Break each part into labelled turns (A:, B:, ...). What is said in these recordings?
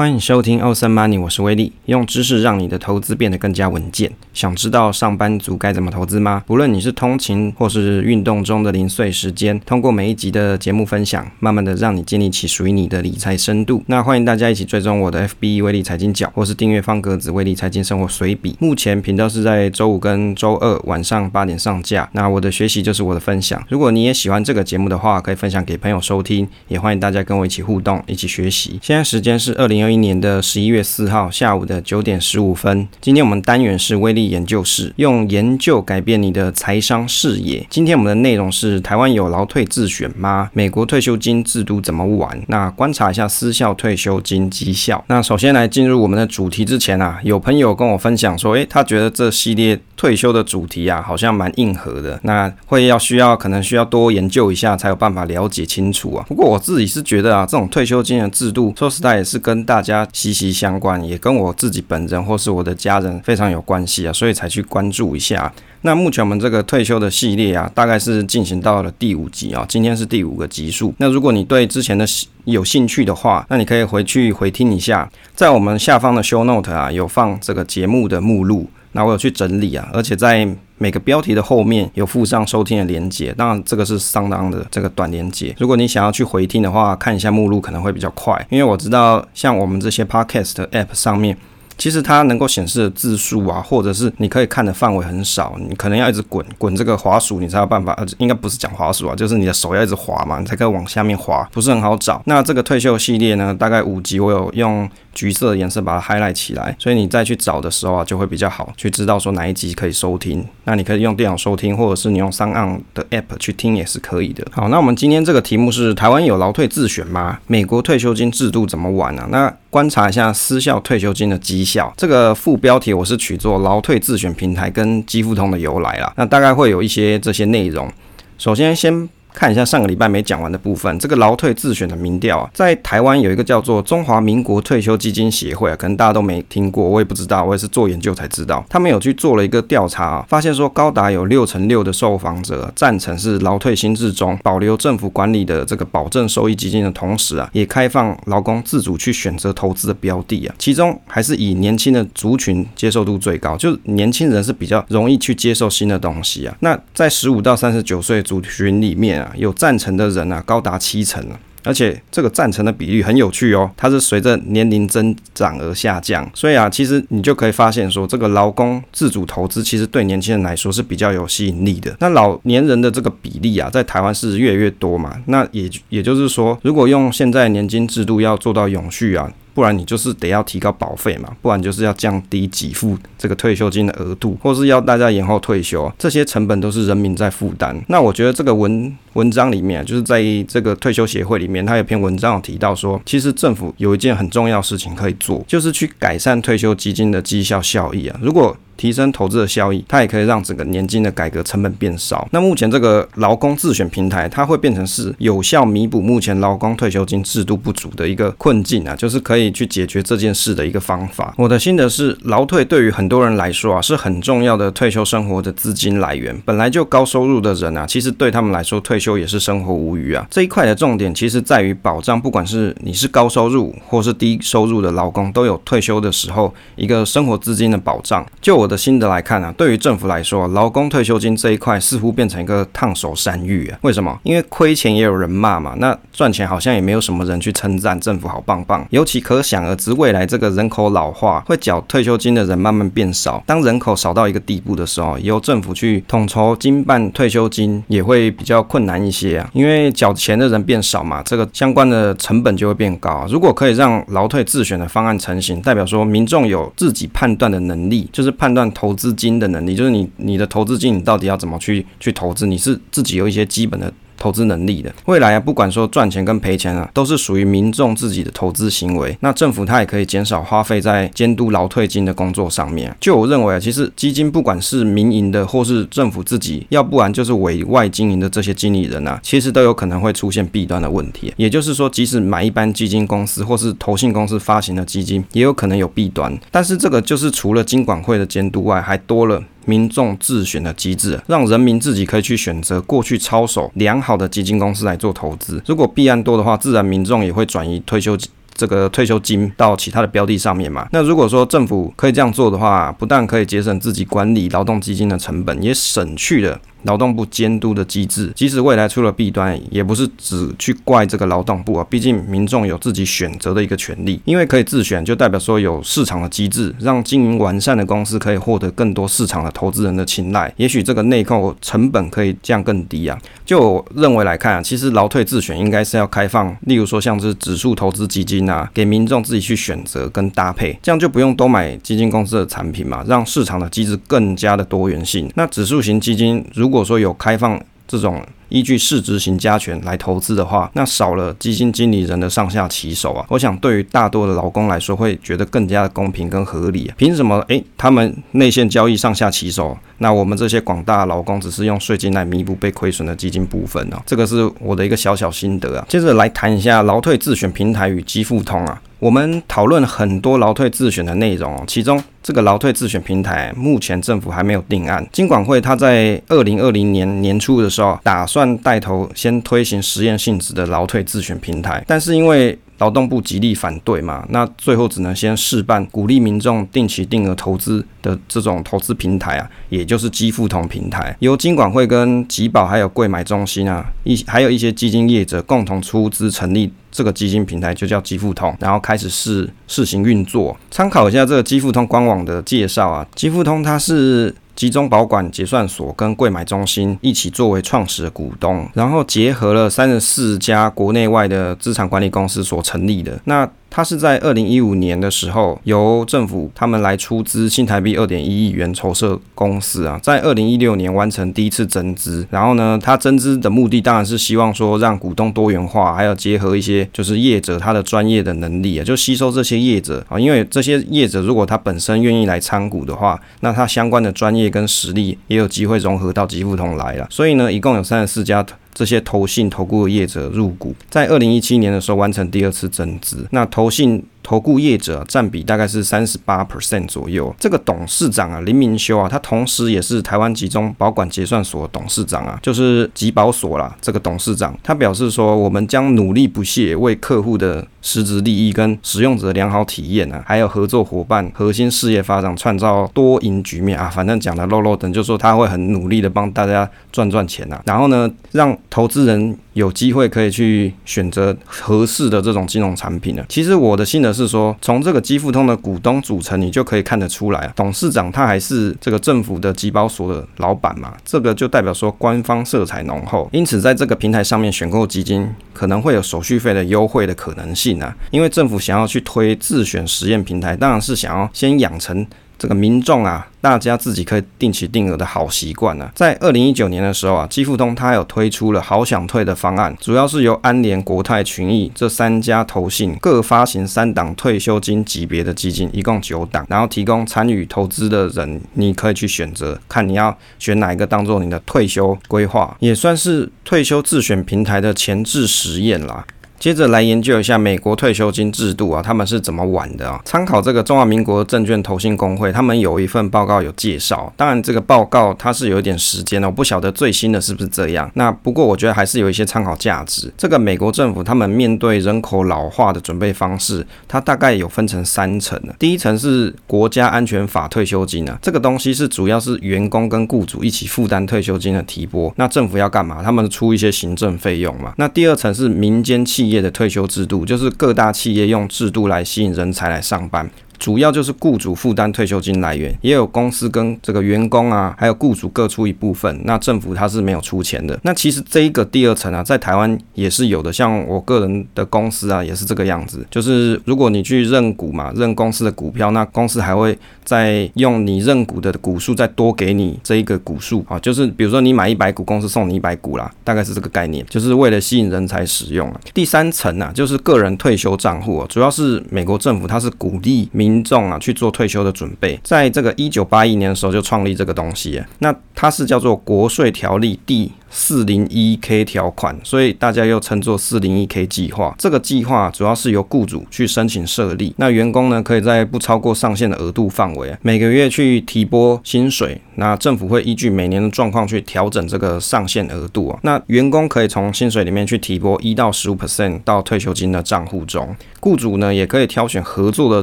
A: 欢迎收听欧森 Money，我是威力，用知识让你的投资变得更加稳健。想知道上班族该怎么投资吗？不论你是通勤或是运动中的零碎时间，通过每一集的节目分享，慢慢的让你建立起属于你的理财深度。那欢迎大家一起追踪我的 FB 威利财经角，或是订阅方格子威利财经生活随笔。目前频道是在周五跟周二晚上八点上架。那我的学习就是我的分享。如果你也喜欢这个节目的话，可以分享给朋友收听，也欢迎大家跟我一起互动，一起学习。现在时间是二零二一年的十一月四号下午的九点十五分。今天我们单元是威利研究室，用研究改变你的财商视野。今天我们的内容是：台湾有劳退自选吗？美国退休金制度怎么玩？那观察一下私校退休金绩效。那首先来进入我们的主题之前啊，有朋友跟我分享说，诶，他觉得这系列退休的主题啊，好像蛮硬核的。那会要需要可能需要多研究一下，才有办法了解清楚啊。不过我自己是觉得啊，这种退休金的制度，说实在也是跟大家。息息相关，也跟我自己本人或是我的家人非常有关系啊，所以才去关注一下。那目前我们这个退休的系列啊，大概是进行到了第五集啊，今天是第五个集数。那如果你对之前的有兴趣的话，那你可以回去回听一下，在我们下方的 show note 啊，有放这个节目的目录。那我有去整理啊，而且在每个标题的后面有附上收听的连接，当然这个是相当的这个短连接。如果你想要去回听的话，看一下目录可能会比较快，因为我知道像我们这些 podcast app 上面。其实它能够显示的字数啊，或者是你可以看的范围很少，你可能要一直滚滚这个滑鼠，你才有办法。呃，应该不是讲滑鼠啊，就是你的手要一直滑嘛，你才可以往下面滑，不是很好找。那这个退休系列呢，大概五集，我有用橘色的颜色把它 highlight 起来，所以你再去找的时候啊，就会比较好去知道说哪一集可以收听。那你可以用电脑收听，或者是你用 SoundOn 的 app 去听也是可以的。好，那我们今天这个题目是台湾有劳退自选吗？美国退休金制度怎么玩呢、啊？那观察一下私校退休金的绩效，这个副标题我是取作“劳退自选平台跟基富通的由来”啦。那大概会有一些这些内容。首先，先。看一下上个礼拜没讲完的部分，这个劳退自选的民调啊，在台湾有一个叫做中华民国退休基金协会啊，可能大家都没听过，我也不知道，我也是做研究才知道，他们有去做了一个调查啊，发现说高达有六成六的受访者赞成是劳退新制中保留政府管理的这个保证收益基金的同时啊，也开放劳工自主去选择投资的标的啊，其中还是以年轻的族群接受度最高，就年轻人是比较容易去接受新的东西啊，那在十五到三十九岁族群里面。有赞成的人啊，高达七成。而且这个赞成的比率很有趣哦，它是随着年龄增长而下降，所以啊，其实你就可以发现说，这个劳工自主投资其实对年轻人来说是比较有吸引力的。那老年人的这个比例啊，在台湾是越来越多嘛，那也也就是说，如果用现在年金制度要做到永续啊，不然你就是得要提高保费嘛，不然就是要降低给付这个退休金的额度，或是要大家延后退休，这些成本都是人民在负担。那我觉得这个文文章里面，就是在这个退休协会里面，他有篇文章有提到说，其实政府有一件很重要的事情可以做，就是去改善退休基金的绩效效益啊。如果提升投资的效益，它也可以让整个年金的改革成本变少。那目前这个劳工自选平台，它会变成是有效弥补目前劳工退休金制度不足的一个困境啊，就是可以去解决这件事的一个方法。我的心得是，劳退对于很多人来说啊，是很重要的退休生活的资金来源。本来就高收入的人啊，其实对他们来说，退休也是生活无余啊。这一块的重点其实在于保障，不管是你是高收入或是低收入的劳工，都有退休的时候一个生活资金的保障。就我的心得来看啊，对于政府来说，劳工退休金这一块似乎变成一个烫手山芋啊。为什么？因为亏钱也有人骂嘛，那赚钱好像也没有什么人去称赞政府好棒棒。尤其可想而知，未来这个人口老化，会缴退休金的人慢慢变少。当人口少到一个地步的时候，由政府去统筹经办退休金也会比较困难一些啊。因为缴钱的人变少嘛，这个相关的成本就会变高。如果可以让劳退自选的方案成型，代表说民众有自己判断的能力，就是判断投资金的能力，就是你你的投资金，你到底要怎么去去投资？你是自己有一些基本的。投资能力的未来啊，不管说赚钱跟赔钱啊，都是属于民众自己的投资行为。那政府它也可以减少花费在监督劳退金的工作上面。就我认为啊，其实基金不管是民营的或是政府自己，要不然就是委外经营的这些经理人啊，其实都有可能会出现弊端的问题。也就是说，即使买一般基金公司或是投信公司发行的基金，也有可能有弊端。但是这个就是除了金管会的监督外，还多了。民众自选的机制，让人民自己可以去选择过去操守良好的基金公司来做投资。如果弊案多的话，自然民众也会转移退休这个退休金到其他的标的上面嘛。那如果说政府可以这样做的话，不但可以节省自己管理劳动基金的成本，也省去了。劳动部监督的机制，即使未来出了弊端，也不是只去怪这个劳动部啊。毕竟民众有自己选择的一个权利，因为可以自选，就代表说有市场的机制，让经营完善的公司可以获得更多市场的投资人的青睐。也许这个内扣成本可以降更低啊。就我认为来看啊，其实劳退自选应该是要开放，例如说像是指数投资基金啊，给民众自己去选择跟搭配，这样就不用都买基金公司的产品嘛，让市场的机制更加的多元性。那指数型基金如如果说有开放这种依据市值型加权来投资的话，那少了基金经理人的上下其手啊，我想对于大多的劳工来说会觉得更加的公平跟合理啊。凭什么？诶，他们内线交易上下其手，那我们这些广大劳工只是用税金来弥补被亏损的基金部分啊。这个是我的一个小小心得啊。接着来谈一下劳退自选平台与基富通啊。我们讨论很多劳退自选的内容，其中这个劳退自选平台目前政府还没有定案。金管会他在二零二零年年初的时候，打算带头先推行实验性质的劳退自选平台，但是因为劳动部极力反对嘛，那最后只能先试办鼓励民众定期定额投资的这种投资平台啊，也就是基富通平台，由金管会跟集保还有柜买中心啊，一还有一些基金业者共同出资成立这个基金平台，就叫基富通，然后开始试试行运作。参考一下这个基富通官网的介绍啊，基富通它是。集中保管结算所跟柜买中心一起作为创始股东，然后结合了三十四家国内外的资产管理公司所成立的。那它是在二零一五年的时候，由政府他们来出资新台币二点一亿元筹设公司啊，在二零一六年完成第一次增资，然后呢，它增资的目的当然是希望说让股东多元化，还有结合一些就是业者他的专业的能力啊，就吸收这些业者啊，因为这些业者如果他本身愿意来参股的话，那他相关的专业跟实力也有机会融合到基富通来了，所以呢，一共有三十四家。这些投信投顾的业者入股，在二零一七年的时候完成第二次增资。那投信投顾业者占比大概是三十八 percent 左右。这个董事长啊，林明修啊，他同时也是台湾集中保管结算所董事长啊，就是集保所啦。这个董事长他表示说，我们将努力不懈为客户的实质利益跟使用者的良好体验啊，还有合作伙伴核心事业发展创造多赢局面啊。反正讲的漏漏等，就说他会很努力的帮大家赚赚钱啊。然后呢，让投资人有机会可以去选择合适的这种金融产品呢。其实我的心得是说，从这个基富通的股东组成，你就可以看得出来啊，董事长他还是这个政府的集保所的老板嘛，这个就代表说官方色彩浓厚。因此，在这个平台上面选购基金，可能会有手续费的优惠的可能性啊。因为政府想要去推自选实验平台，当然是想要先养成。这个民众啊，大家自己可以定期定额的好习惯呢。在二零一九年的时候啊，基富通它有推出了好想退的方案，主要是由安联、国泰、群益这三家投信各发行三档退休金级别的基金，一共九档，然后提供参与投资的人，你可以去选择，看你要选哪一个当做你的退休规划，也算是退休自选平台的前置实验啦。接着来研究一下美国退休金制度啊，他们是怎么玩的啊？参考这个中华民国证券投信公会，他们有一份报告有介绍。当然，这个报告它是有一点时间的，我不晓得最新的是不是这样。那不过我觉得还是有一些参考价值。这个美国政府他们面对人口老化的准备方式，它大概有分成三层的。第一层是国家安全法退休金啊，这个东西是主要是员工跟雇主一起负担退休金的提拨。那政府要干嘛？他们出一些行政费用嘛。那第二层是民间企业。的退休制度，就是各大企业用制度来吸引人才来上班。主要就是雇主负担退休金来源，也有公司跟这个员工啊，还有雇主各出一部分。那政府它是没有出钱的。那其实这一个第二层啊，在台湾也是有的。像我个人的公司啊，也是这个样子。就是如果你去认股嘛，认公司的股票，那公司还会再用你认股的股数再多给你这一个股数啊。就是比如说你买一百股，公司送你一百股啦，大概是这个概念，就是为了吸引人才使用啊。第三层啊，就是个人退休账户啊，主要是美国政府它是鼓励民民众啊去做退休的准备，在这个一九八一年的时候就创立这个东西，那它是叫做国税条例第四零一 K 条款，所以大家又称作四零一 K 计划。这个计划主要是由雇主去申请设立，那员工呢，可以在不超过上限的额度范围，每个月去提拨薪水。那政府会依据每年的状况去调整这个上限额度啊。那员工可以从薪水里面去提拨一到十五 percent 到退休金的账户中，雇主呢也可以挑选合作的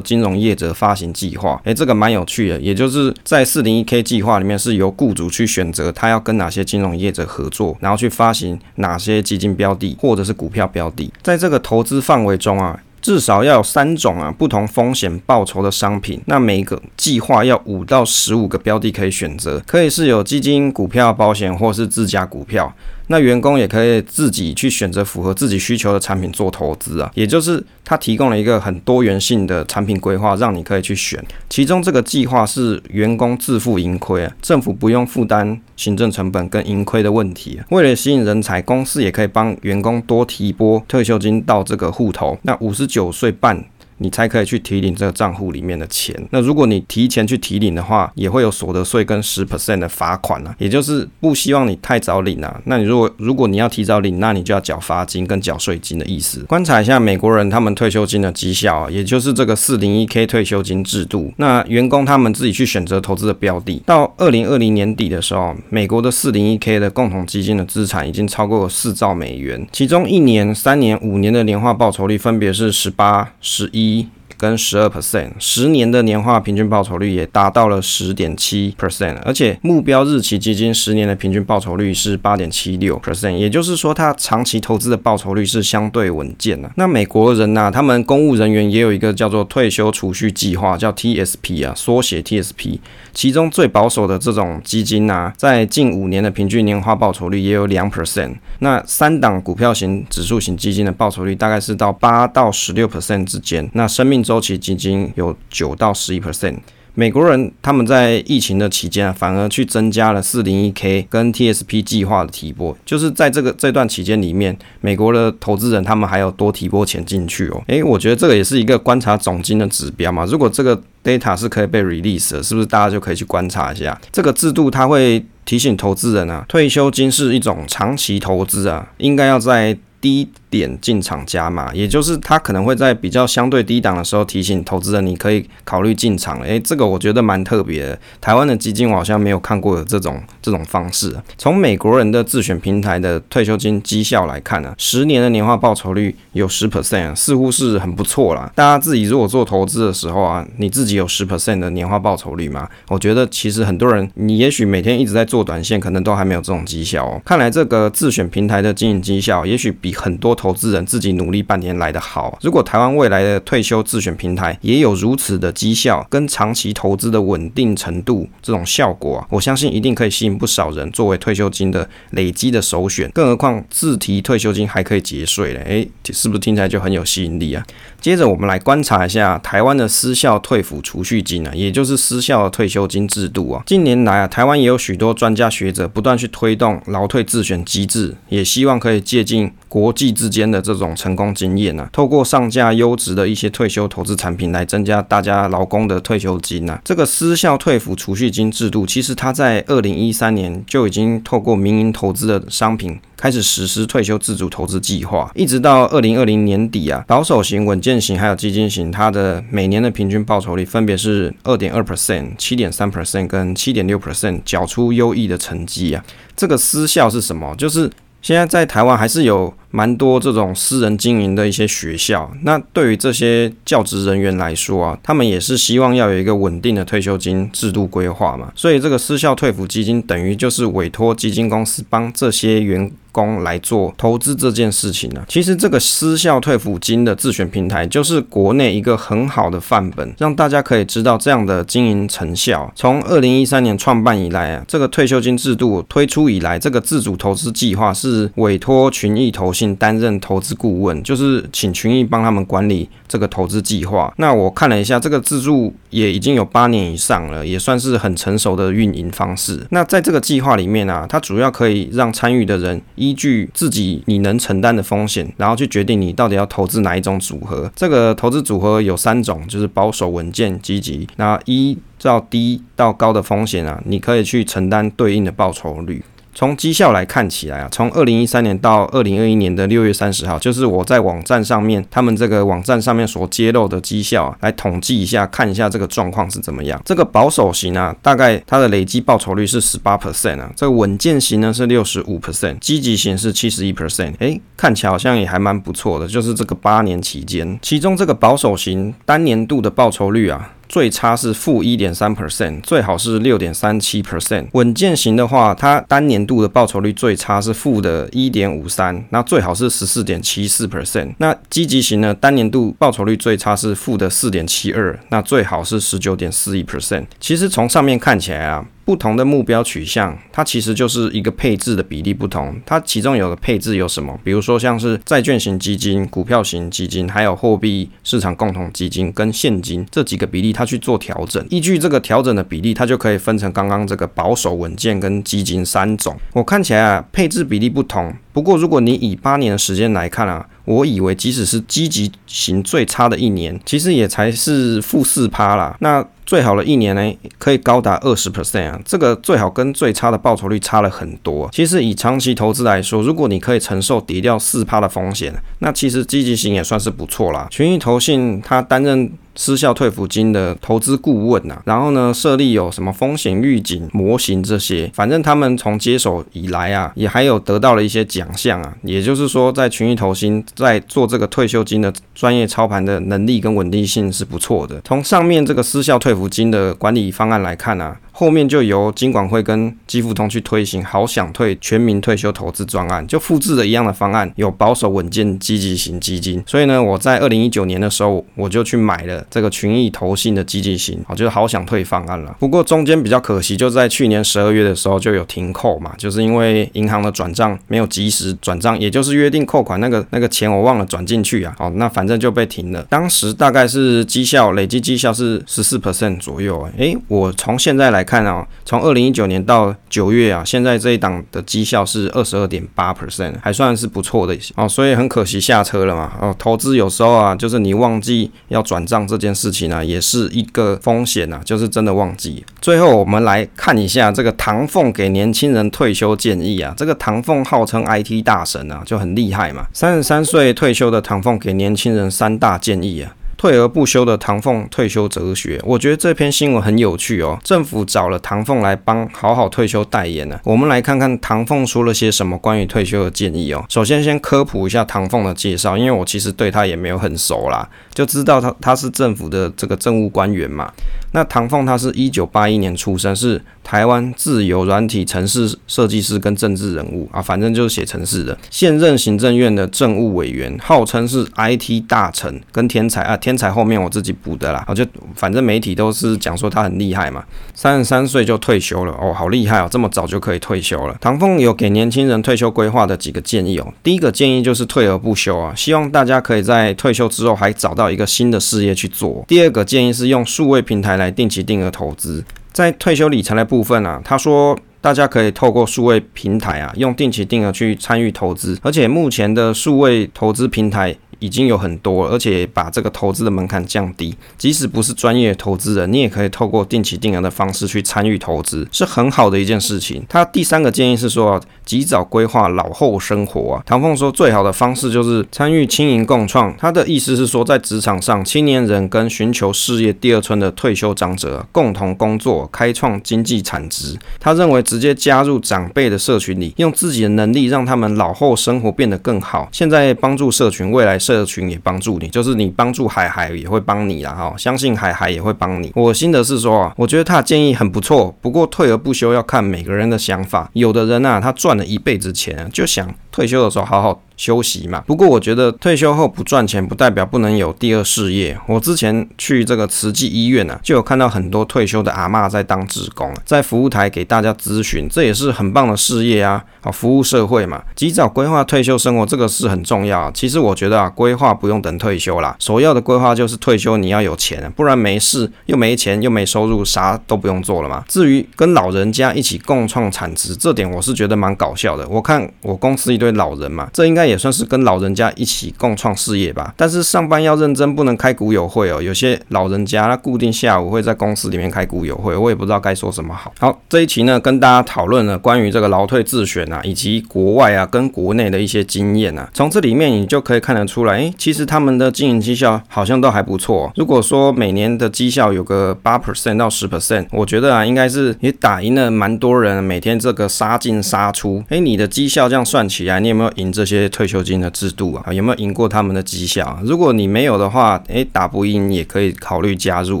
A: 金融业者发行计划。诶，这个蛮有趣的，也就是在四零一 K 计划里面是由雇主去选择他要跟哪些金融业者合作，做然后去发行哪些基金标的或者是股票标的，在这个投资范围中啊。至少要有三种啊不同风险报酬的商品，那每一个计划要五到十五个标的可以选择，可以是有基金、股票、保险或是自家股票。那员工也可以自己去选择符合自己需求的产品做投资啊，也就是他提供了一个很多元性的产品规划，让你可以去选。其中这个计划是员工自负盈亏啊，政府不用负担行政成本跟盈亏的问题。为了吸引人才，公司也可以帮员工多提拨退休金到这个户头。那五十九岁半。你才可以去提领这个账户里面的钱。那如果你提前去提领的话，也会有所得税跟十 percent 的罚款啊，也就是不希望你太早领啊。那你如果如果你要提早领，那你就要缴罚金跟缴税金的意思。观察一下美国人他们退休金的绩效啊，也就是这个四零一 K 退休金制度。那员工他们自己去选择投资的标的，到二零二零年底的时候，美国的四零一 K 的共同基金的资产已经超过了四兆美元，其中一年、三年、五年的年化报酬率分别是十八、十一。一跟十二 percent，十年的年化平均报酬率也达到了十点七 percent，而且目标日期基金十年的平均报酬率是八点七六 percent，也就是说，它长期投资的报酬率是相对稳健的。那美国人呐、他们公务人员也有一个叫做退休储蓄计划，叫 TSP 啊，缩写 TSP，其中最保守的这种基金啊，在近五年的平均年化报酬率也有两 percent。那三档股票型指数型基金的报酬率大概是到八到十六 percent 之间。那生命周期基金有九到十一 percent。美国人他们在疫情的期间啊，反而去增加了四零一 K 跟 TSP 计划的提拨，就是在这个这段期间里面，美国的投资人他们还有多提拨钱进去哦。诶，我觉得这个也是一个观察总金的指标嘛。如果这个 data 是可以被 release 的，是不是大家就可以去观察一下这个制度？它会提醒投资人啊，退休金是一种长期投资啊，应该要在低点进场加码，也就是他可能会在比较相对低档的时候提醒投资人，你可以考虑进场。诶，这个我觉得蛮特别的。台湾的基金我好像没有看过的这种这种方式。从美国人的自选平台的退休金绩效来看呢，十年的年化报酬率有十 percent，似乎是很不错啦。大家自己如果做投资的时候啊，你自己有十 percent 的年化报酬率吗？我觉得其实很多人，你也许每天一直在做短线，可能都还没有这种绩效哦。看来这个自选平台的经营绩效，也许比很多投资人自己努力半天来得好。如果台湾未来的退休自选平台也有如此的绩效跟长期投资的稳定程度这种效果啊，我相信一定可以吸引不少人作为退休金的累积的首选。更何况自提退休金还可以节税嘞，诶，是不是听起来就很有吸引力啊？接着我们来观察一下台湾的私校退抚储蓄金啊，也就是私校的退休金制度啊。近年来啊，台湾也有许多专家学者不断去推动劳退自选机制，也希望可以借鉴国际之间的这种成功经验啊，透过上架优质的一些退休投资产品来增加大家劳工的退休金啊。这个私校退抚储蓄金制度，其实它在二零一三年就已经透过民营投资的商品。开始实施退休自主投资计划，一直到二零二零年底啊，保守型、稳健型还有基金型，它的每年的平均报酬率分别是二点二 percent、七点三 percent 跟七点六 percent，缴出优异的成绩啊。这个私校是什么？就是现在在台湾还是有蛮多这种私人经营的一些学校。那对于这些教职人员来说啊，他们也是希望要有一个稳定的退休金制度规划嘛。所以这个私校退抚基金等于就是委托基金公司帮这些员工来做投资这件事情呢，其实这个私校退抚金的自选平台就是国内一个很好的范本，让大家可以知道这样的经营成效。从二零一三年创办以来啊，这个退休金制度推出以来，这个自主投资计划是委托群益投信担任投资顾问，就是请群益帮他们管理这个投资计划。那我看了一下，这个自助也已经有八年以上了，也算是很成熟的运营方式。那在这个计划里面啊，它主要可以让参与的人依据自己你能承担的风险，然后去决定你到底要投资哪一种组合。这个投资组合有三种，就是保守、稳健、积极。那依照低到高的风险啊，你可以去承担对应的报酬率。从绩效来看起来啊，从二零一三年到二零二一年的六月三十号，就是我在网站上面，他们这个网站上面所揭露的绩效啊，来统计一下，看一下这个状况是怎么样。这个保守型啊，大概它的累计报酬率是十八 percent 啊，这个稳健型呢是六十五 percent，积极型是七十一 percent，哎，看起来好像也还蛮不错的，就是这个八年期间，其中这个保守型单年度的报酬率啊。最差是负一点三 percent，最好是六点三七 percent。稳健型的话，它单年度的报酬率最差是负的一点五三，那最好是十四点七四 percent。那积极型呢，单年度报酬率最差是负的四点七二，那最好是十九点四一 percent。其实从上面看起来啊。不同的目标取向，它其实就是一个配置的比例不同。它其中有个配置有什么？比如说像是债券型基金、股票型基金，还有货币市场共同基金跟现金这几个比例，它去做调整。依据这个调整的比例，它就可以分成刚刚这个保守、稳健跟基金三种。我看起来啊，配置比例不同。不过如果你以八年的时间来看啊，我以为即使是积极型最差的一年，其实也才是负四趴啦。那最好的一年呢，可以高达二十 percent 啊，这个最好跟最差的报酬率差了很多。其实以长期投资来说，如果你可以承受跌掉四趴的风险，那其实积极型也算是不错啦。群益投信它担任。失效退抚金的投资顾问呐，然后呢，设立有什么风险预警模型这些，反正他们从接手以来啊，也还有得到了一些奖项啊。也就是说，在群益投信在做这个退休金的专业操盘的能力跟稳定性是不错的。从上面这个失效退抚金的管理方案来看呢。后面就由金管会跟基富通去推行好想退全民退休投资专案，就复制了一样的方案，有保守稳健积极型基金。所以呢，我在二零一九年的时候，我就去买了这个群益投信的积极型，好，就是好想退方案了。不过中间比较可惜，就在去年十二月的时候就有停扣嘛，就是因为银行的转账没有及时转账，也就是约定扣款那个那个钱我忘了转进去啊，好，那反正就被停了。当时大概是绩效累计绩效是十四 percent 左右，诶、我从现在来。看啊，从二零一九年到九月啊，现在这一档的绩效是二十二点八 percent，还算是不错的哦。所以很可惜下车了嘛。哦，投资有时候啊，就是你忘记要转账这件事情呢、啊，也是一个风险啊，就是真的忘记。最后我们来看一下这个唐凤给年轻人退休建议啊，这个唐凤号称 IT 大神啊，就很厉害嘛。三十三岁退休的唐凤给年轻人三大建议啊。退而不休的唐凤退休哲学，我觉得这篇新闻很有趣哦。政府找了唐凤来帮好好退休代言呢、我们来看看唐凤说了些什么关于退休的建议哦。首先，先科普一下唐凤的介绍，因为我其实对他也没有很熟啦，就知道他他是政府的这个政务官员嘛。那唐凤他是一九八一年出生，是台湾自由软体城市设计师跟政治人物啊，反正就是写城市的。现任行政院的政务委员，号称是 IT 大臣跟天才啊。天才后面我自己补的啦，啊就反正媒体都是讲说他很厉害嘛，三十三岁就退休了哦，好厉害哦，这么早就可以退休了。唐凤有给年轻人退休规划的几个建议哦，第一个建议就是退而不休啊，希望大家可以在退休之后还找到一个新的事业去做。第二个建议是用数位平台来定期定额投资，在退休理财的部分啊，他说大家可以透过数位平台啊，用定期定额去参与投资，而且目前的数位投资平台。已经有很多，而且把这个投资的门槛降低，即使不是专业投资人，你也可以透过定期定额的方式去参与投资，是很好的一件事情。他第三个建议是说，及早规划老后生活啊。唐凤说，最好的方式就是参与青银共创。他的意思是说，在职场上，青年人跟寻求事业第二春的退休长者共同工作，开创经济产值。他认为，直接加入长辈的社群里，用自己的能力让他们老后生活变得更好。现在帮助社群，未来。社群也帮助你，就是你帮助海海也会帮你啦哈，相信海海也会帮你。我心得是说啊，我觉得他的建议很不错，不过退而不休要看每个人的想法。有的人啊，他赚了一辈子钱，就想退休的时候好好。休息嘛，不过我觉得退休后不赚钱不代表不能有第二事业。我之前去这个慈济医院啊，就有看到很多退休的阿嬷在当志工，在服务台给大家咨询，这也是很棒的事业啊！好，服务社会嘛，及早规划退休生活，这个是很重要。其实我觉得啊，规划不用等退休啦，首要的规划就是退休你要有钱，不然没事又没钱又没收入，啥都不用做了嘛。至于跟老人家一起共创产值，这点我是觉得蛮搞笑的。我看我公司一堆老人嘛，这应该。也算是跟老人家一起共创事业吧。但是上班要认真，不能开股友会哦。有些老人家他固定下午会在公司里面开股友会，我也不知道该说什么好。好，这一期呢，跟大家讨论了关于这个劳退自选啊，以及国外啊跟国内的一些经验啊。从这里面你就可以看得出来，哎，其实他们的经营绩效好像都还不错。如果说每年的绩效有个八 percent 到十 percent，我觉得啊，应该是也打赢了蛮多人。每天这个杀进杀出，哎，你的绩效这样算起来，你有没有赢这些退休金的制度啊？有没有赢过他们的绩效啊？如果你没有的话，哎，打不赢也可以考虑加入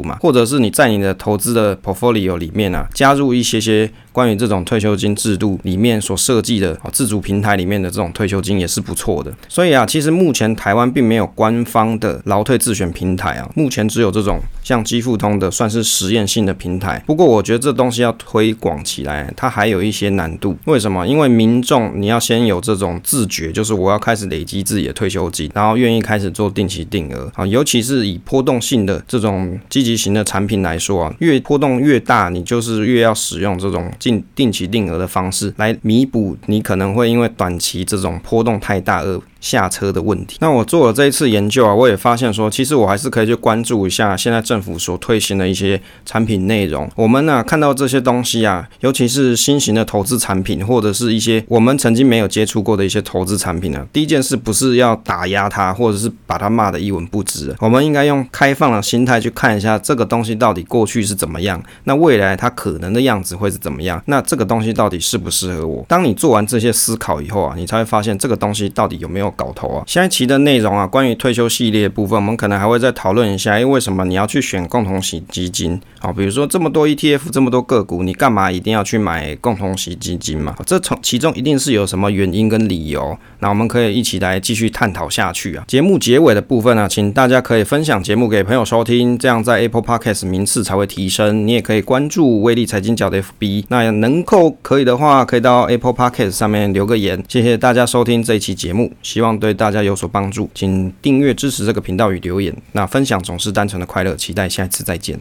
A: 嘛，或者是你在你的投资的 portfolio 里面啊，加入一些些。关于这种退休金制度里面所设计的自主平台里面的这种退休金也是不错的，所以啊，其实目前台湾并没有官方的劳退自选平台啊，目前只有这种像基富通的算是实验性的平台。不过我觉得这东西要推广起来，它还有一些难度。为什么？因为民众你要先有这种自觉，就是我要开始累积自己的退休金，然后愿意开始做定期定额啊，尤其是以波动性的这种积极型的产品来说啊，越波动越大，你就是越要使用这种。定定期定额的方式来弥补你可能会因为短期这种波动太大而下车的问题。那我做了这一次研究啊，我也发现说，其实我还是可以去关注一下现在政府所推行的一些产品内容。我们呢、看到这些东西啊，尤其是新型的投资产品，或者是一些我们曾经没有接触过的一些投资产品呢、第一件事不是要打压它，或者是把它骂得一文不值。我们应该用开放的心态去看一下这个东西到底过去是怎么样，那未来它可能的样子会是怎么样？那这个东西到底适不适合我？当你做完这些思考以后啊，你才会发现这个东西到底有没有。搞头啊！下一期的内容啊，关于退休系列的部分，我们可能还会再讨论一下，因为为什么你要去选共同型基金？好，比如说这么多 ETF，这么多个股，你干嘛一定要去买共同型基金嘛？这从其中一定是有什么原因跟理由。那我们可以一起来继续探讨下去啊。节目结尾的部分呢，请大家可以分享节目给朋友收听，这样在 Apple Podcast 名次才会提升。你也可以关注威利财经角的 FB，那能够可以的话，可以到 Apple Podcast 上面留个言。谢谢大家收听这一期节目。希望对大家有所帮助，请订阅支持这个频道与留言。那分享总是单纯的快乐，期待下一次再见。